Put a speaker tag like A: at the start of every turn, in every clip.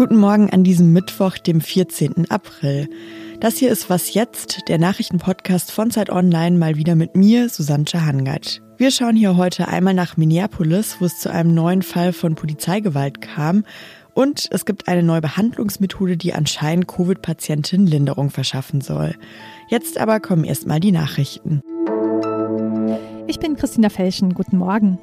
A: Guten Morgen an diesem Mittwoch, dem 14. April. Das hier ist Was Jetzt, der Nachrichtenpodcast von Zeit Online, mal wieder mit mir, Susanne Hangard. Wir schauen hier heute einmal nach Minneapolis, wo es zu einem neuen Fall von Polizeigewalt kam. Und es gibt eine neue Behandlungsmethode, die anscheinend Covid-Patientinnen Linderung verschaffen soll. Jetzt aber kommen erstmal die Nachrichten.
B: Ich bin Christina Felschen. Guten Morgen.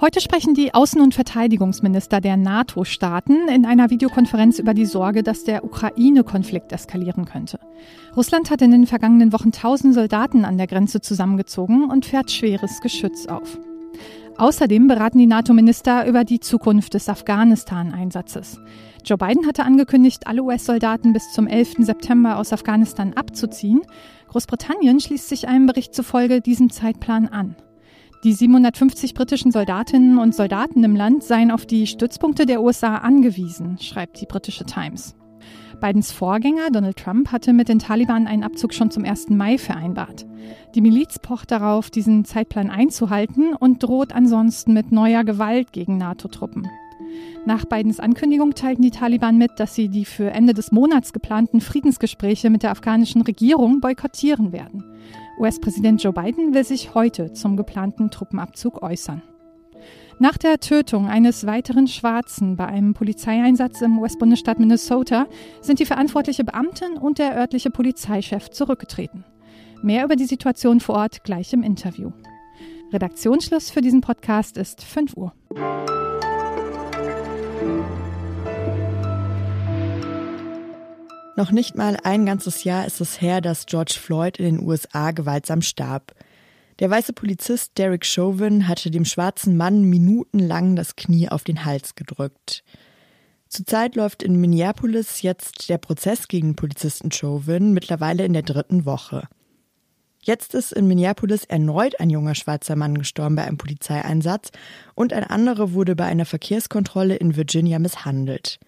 B: Heute sprechen die Außen- und Verteidigungsminister der NATO-Staaten in einer Videokonferenz über die Sorge, dass der Ukraine-Konflikt eskalieren könnte. Russland hat in den vergangenen Wochen tausend Soldaten an der Grenze zusammengezogen und fährt schweres Geschütz auf. Außerdem beraten die NATO-Minister über die Zukunft des Afghanistan-Einsatzes. Joe Biden hatte angekündigt, alle US-Soldaten bis zum 11. September aus Afghanistan abzuziehen. Großbritannien schließt sich einem Bericht zufolge diesem Zeitplan an. Die 750 britischen Soldatinnen und Soldaten im Land seien auf die Stützpunkte der USA angewiesen, schreibt die britische Times. Bidens Vorgänger Donald Trump hatte mit den Taliban einen Abzug schon zum 1. Mai vereinbart. Die Miliz pocht darauf, diesen Zeitplan einzuhalten und droht ansonsten mit neuer Gewalt gegen NATO-Truppen. Nach Bidens Ankündigung teilten die Taliban mit, dass sie die für Ende des Monats geplanten Friedensgespräche mit der afghanischen Regierung boykottieren werden. US-Präsident Joe Biden will sich heute zum geplanten Truppenabzug äußern. Nach der Tötung eines weiteren Schwarzen bei einem Polizeieinsatz im US-Bundesstaat Minnesota sind die verantwortliche Beamtin und der örtliche Polizeichef zurückgetreten. Mehr über die Situation vor Ort gleich im Interview. Redaktionsschluss für diesen Podcast ist 5 Uhr.
A: Noch nicht mal ein ganzes Jahr ist es her, dass George Floyd in den USA gewaltsam starb. Der weiße Polizist Derek Chauvin hatte dem schwarzen Mann minutenlang das Knie auf den Hals gedrückt. Zurzeit läuft in Minneapolis jetzt der Prozess gegen Polizisten Chauvin mittlerweile in der dritten Woche. Jetzt ist in Minneapolis erneut ein junger schwarzer Mann gestorben bei einem Polizeieinsatz und ein anderer wurde bei einer Verkehrskontrolle in Virginia misshandelt.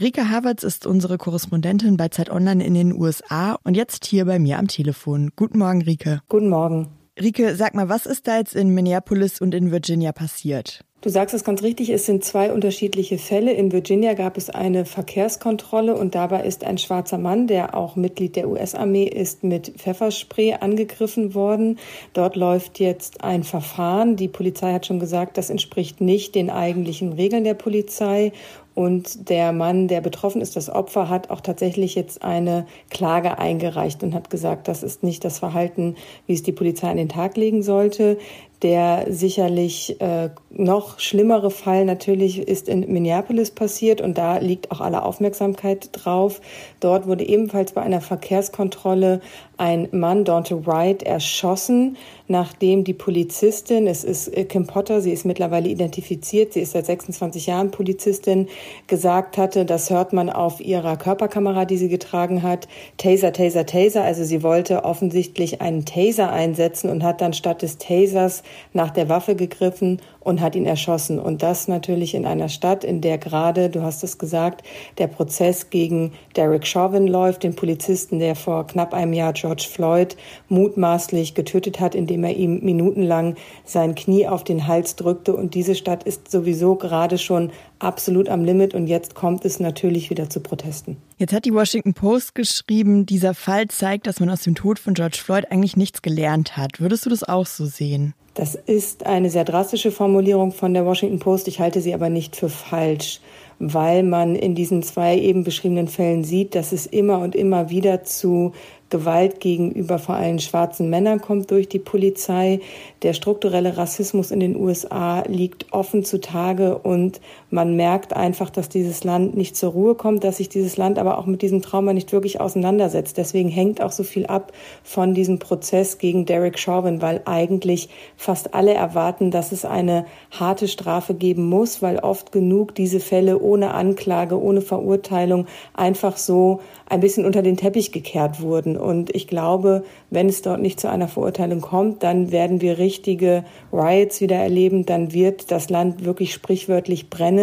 A: Rika Havertz ist unsere Korrespondentin bei Zeit Online in den USA und jetzt hier bei mir am Telefon. Guten Morgen, Rike.
C: Guten Morgen.
A: Rike, sag mal, was ist da jetzt in Minneapolis und in Virginia passiert?
C: Du sagst es ganz richtig, es sind zwei unterschiedliche Fälle. In Virginia gab es eine Verkehrskontrolle und dabei ist ein schwarzer Mann, der auch Mitglied der US-Armee ist, mit Pfefferspray angegriffen worden. Dort läuft jetzt ein Verfahren. Die Polizei hat schon gesagt, das entspricht nicht den eigentlichen Regeln der Polizei und der Mann, der betroffen ist, das Opfer, hat auch tatsächlich jetzt eine Klage eingereicht und hat gesagt, das ist nicht das Verhalten, wie es die Polizei an den Tag legen sollte. Der sicherlich äh, noch schlimmere Fall natürlich ist in Minneapolis passiert und da liegt auch alle Aufmerksamkeit drauf. Dort wurde ebenfalls bei einer Verkehrskontrolle ein Mann, Dante Wright, erschossen, nachdem die Polizistin, es ist äh, Kim Potter, sie ist mittlerweile identifiziert, sie ist seit 26 Jahren Polizistin, gesagt hatte, das hört man auf ihrer Körperkamera, die sie getragen hat, Taser, Taser, Taser. Also sie wollte offensichtlich einen Taser einsetzen und hat dann statt des Tasers nach der Waffe gegriffen und hat ihn erschossen. Und das natürlich in einer Stadt, in der gerade, du hast es gesagt, der Prozess gegen Derek Chauvin läuft, den Polizisten, der vor knapp einem Jahr George Floyd mutmaßlich getötet hat, indem er ihm minutenlang sein Knie auf den Hals drückte. Und diese Stadt ist sowieso gerade schon absolut am Limit und jetzt kommt es natürlich wieder zu Protesten.
A: Jetzt hat die Washington Post geschrieben, dieser Fall zeigt, dass man aus dem Tod von George Floyd eigentlich nichts gelernt hat. Würdest du das auch so sehen?
C: Das ist eine sehr drastische Formulierung von der Washington Post. Ich halte sie aber nicht für falsch, weil man in diesen zwei eben beschriebenen Fällen sieht, dass es immer und immer wieder zu Gewalt gegenüber vor allem schwarzen Männern kommt durch die Polizei. Der strukturelle Rassismus in den USA liegt offen zutage und man merkt einfach, dass dieses Land nicht zur Ruhe kommt, dass sich dieses Land aber auch mit diesem Trauma nicht wirklich auseinandersetzt. Deswegen hängt auch so viel ab von diesem Prozess gegen Derek Chauvin, weil eigentlich fast alle erwarten, dass es eine harte Strafe geben muss, weil oft genug diese Fälle ohne Anklage, ohne Verurteilung einfach so ein bisschen unter den Teppich gekehrt wurden. Und ich glaube, wenn es dort nicht zu einer Verurteilung kommt, dann werden wir richtige Riots wieder erleben, dann wird das Land wirklich sprichwörtlich brennen.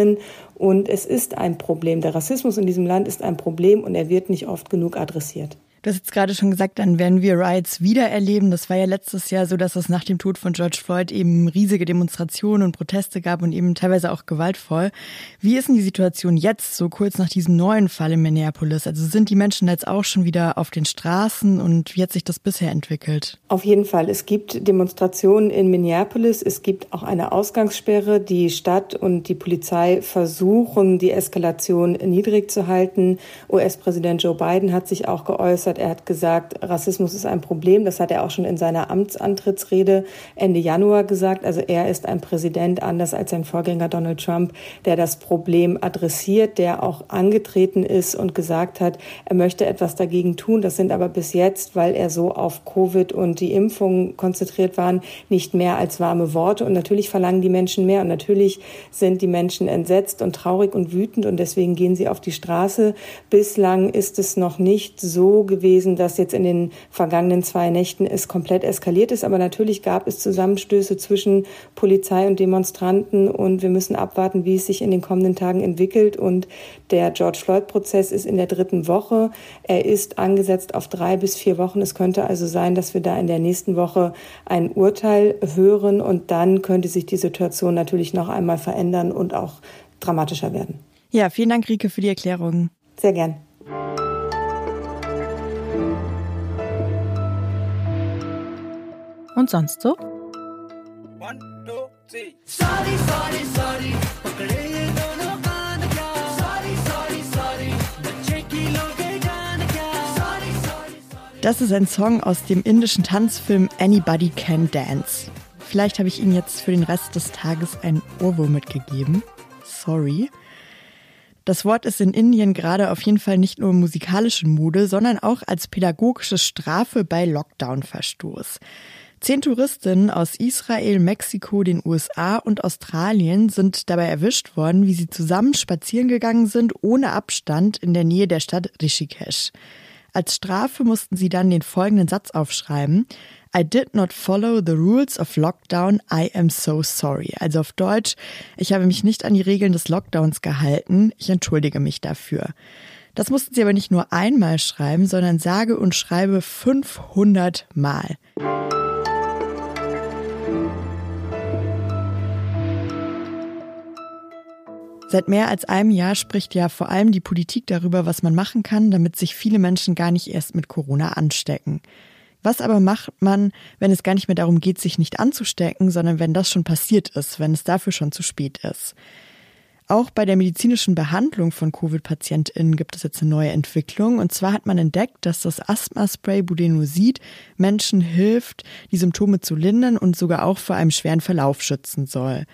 C: Und es ist ein Problem. Der Rassismus in diesem Land ist ein Problem und er wird nicht oft genug adressiert.
A: Du hast jetzt gerade schon gesagt, dann werden wir Riots wieder erleben. Das war ja letztes Jahr so, dass es nach dem Tod von George Floyd eben riesige Demonstrationen und Proteste gab und eben teilweise auch gewaltvoll. Wie ist denn die Situation jetzt, so kurz nach diesem neuen Fall in Minneapolis? Also sind die Menschen jetzt auch schon wieder auf den Straßen und wie hat sich das bisher entwickelt?
C: Auf jeden Fall. Es gibt Demonstrationen in Minneapolis. Es gibt auch eine Ausgangssperre. Die Stadt und die Polizei versuchen, die Eskalation niedrig zu halten. US-Präsident Joe Biden hat sich auch geäußert hat. Er hat gesagt, Rassismus ist ein Problem. Das hat er auch schon in seiner Amtsantrittsrede Ende Januar gesagt. Also er ist ein Präsident, anders als sein Vorgänger Donald Trump, der das Problem adressiert, der auch angetreten ist und gesagt hat, er möchte etwas dagegen tun. Das sind aber bis jetzt, weil er so auf Covid und die Impfung konzentriert waren, nicht mehr als warme Worte. Und natürlich verlangen die Menschen mehr. Und natürlich sind die Menschen entsetzt und traurig und wütend. Und deswegen gehen sie auf die Straße. Bislang ist es noch nicht so gewesen, gewesen, dass jetzt in den vergangenen zwei Nächten es komplett eskaliert ist. Aber natürlich gab es Zusammenstöße zwischen Polizei und Demonstranten und wir müssen abwarten, wie es sich in den kommenden Tagen entwickelt. Und der George Floyd-Prozess ist in der dritten Woche. Er ist angesetzt auf drei bis vier Wochen. Es könnte also sein, dass wir da in der nächsten Woche ein Urteil hören und dann könnte sich die Situation natürlich noch einmal verändern und auch dramatischer werden.
A: Ja, vielen Dank, Rike, für die Erklärung.
C: Sehr gern.
A: Und sonst so? Das ist ein Song aus dem indischen Tanzfilm Anybody Can Dance. Vielleicht habe ich Ihnen jetzt für den Rest des Tages ein Ohrwurm mitgegeben. Sorry. Das Wort ist in Indien gerade auf jeden Fall nicht nur musikalische Mode, sondern auch als pädagogische Strafe bei Lockdown-Verstoß. Zehn Touristinnen aus Israel, Mexiko, den USA und Australien sind dabei erwischt worden, wie sie zusammen spazieren gegangen sind, ohne Abstand in der Nähe der Stadt Rishikesh. Als Strafe mussten sie dann den folgenden Satz aufschreiben. I did not follow the rules of lockdown. I am so sorry. Also auf Deutsch, ich habe mich nicht an die Regeln des Lockdowns gehalten. Ich entschuldige mich dafür. Das mussten sie aber nicht nur einmal schreiben, sondern sage und schreibe 500 Mal. Seit mehr als einem Jahr spricht ja vor allem die Politik darüber, was man machen kann, damit sich viele Menschen gar nicht erst mit Corona anstecken. Was aber macht man, wenn es gar nicht mehr darum geht, sich nicht anzustecken, sondern wenn das schon passiert ist, wenn es dafür schon zu spät ist? Auch bei der medizinischen Behandlung von Covid-PatientInnen gibt es jetzt eine neue Entwicklung. Und zwar hat man entdeckt, dass das Asthma-Spray Budenosid Menschen hilft, die Symptome zu lindern und sogar auch vor einem schweren Verlauf schützen soll.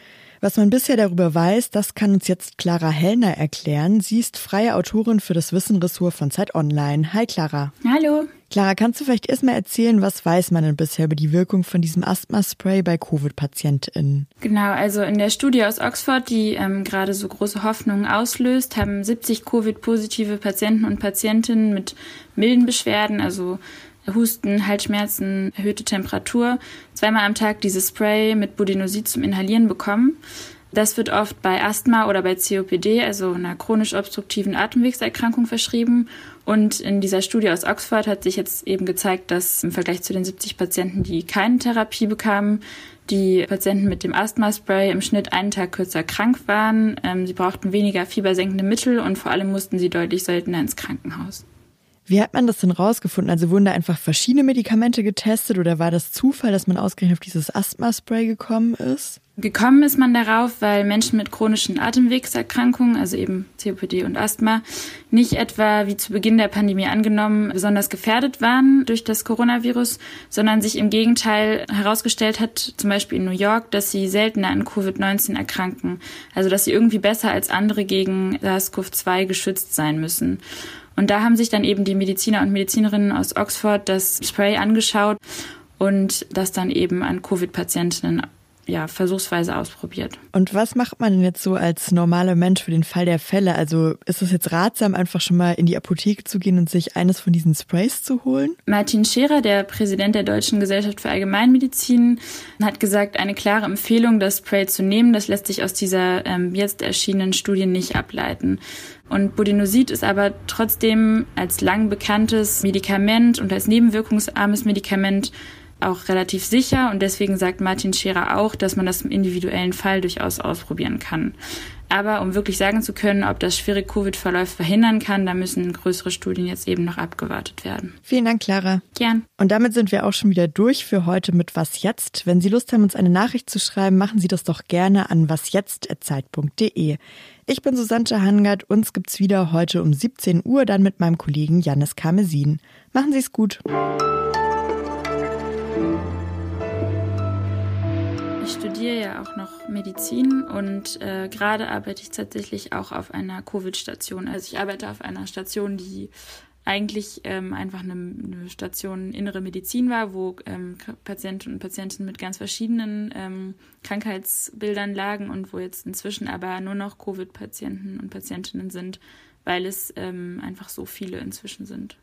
A: Was man bisher darüber weiß, das kann uns jetzt Clara Hellner erklären. Sie ist freie Autorin für das Wissenressort von Zeit Online. Hi Clara.
D: Hallo.
A: Clara, kannst du vielleicht erstmal erzählen, was weiß man denn bisher über die Wirkung von diesem Asthma-Spray bei Covid-PatientInnen?
D: Genau, also in der Studie aus Oxford, die ähm, gerade so große Hoffnungen auslöst, haben 70 Covid-positive Patienten und Patientinnen mit milden Beschwerden, also Husten, Halsschmerzen, erhöhte Temperatur, zweimal am Tag dieses Spray mit Budenosid zum Inhalieren bekommen. Das wird oft bei Asthma oder bei COPD, also einer chronisch obstruktiven Atemwegserkrankung, verschrieben. Und in dieser Studie aus Oxford hat sich jetzt eben gezeigt, dass im Vergleich zu den 70 Patienten, die keine Therapie bekamen, die Patienten mit dem Asthma-Spray im Schnitt einen Tag kürzer krank waren. Ähm, sie brauchten weniger fiebersenkende Mittel und vor allem mussten sie deutlich seltener ins Krankenhaus.
A: Wie hat man das denn rausgefunden? Also wurden da einfach verschiedene Medikamente getestet oder war das Zufall, dass man ausgerechnet auf dieses Asthma-Spray gekommen ist?
D: Gekommen ist man darauf, weil Menschen mit chronischen Atemwegserkrankungen, also eben COPD und Asthma, nicht etwa wie zu Beginn der Pandemie angenommen besonders gefährdet waren durch das Coronavirus, sondern sich im Gegenteil herausgestellt hat, zum Beispiel in New York, dass sie seltener an Covid-19 erkranken. Also dass sie irgendwie besser als andere gegen SARS-CoV-2 geschützt sein müssen. Und da haben sich dann eben die Mediziner und Medizinerinnen aus Oxford das Spray angeschaut und das dann eben an Covid-Patientinnen ja, versuchsweise ausprobiert.
A: Und was macht man denn jetzt so als normaler Mensch für den Fall der Fälle? Also ist es jetzt ratsam, einfach schon mal in die Apotheke zu gehen und sich eines von diesen Sprays zu holen?
D: Martin Scherer, der Präsident der Deutschen Gesellschaft für Allgemeinmedizin, hat gesagt, eine klare Empfehlung, das Spray zu nehmen, das lässt sich aus dieser ähm, jetzt erschienenen Studie nicht ableiten. Und Budinosid ist aber trotzdem als lang bekanntes Medikament und als nebenwirkungsarmes Medikament auch relativ sicher und deswegen sagt Martin Scherer auch, dass man das im individuellen Fall durchaus ausprobieren kann. Aber um wirklich sagen zu können, ob das schwere Covid-Verläufe verhindern kann, da müssen größere Studien jetzt eben noch abgewartet werden.
A: Vielen Dank, Clara.
D: Gern.
A: Und damit sind wir auch schon wieder durch für heute mit Was jetzt. Wenn Sie Lust haben, uns eine Nachricht zu schreiben, machen Sie das doch gerne an wasjetzt.zeit.de. Ich bin Susanne Hangard. Uns gibt's wieder heute um 17 Uhr, dann mit meinem Kollegen Jannis Karmesin. Machen Sie es gut.
D: Ich studiere ja auch noch Medizin und äh, gerade arbeite ich tatsächlich auch auf einer Covid-Station. Also ich arbeite auf einer Station, die eigentlich ähm, einfach eine, eine Station innere Medizin war, wo ähm, Patienten und Patienten mit ganz verschiedenen ähm, Krankheitsbildern lagen und wo jetzt inzwischen aber nur noch Covid-Patienten und Patientinnen sind, weil es ähm, einfach so viele inzwischen sind.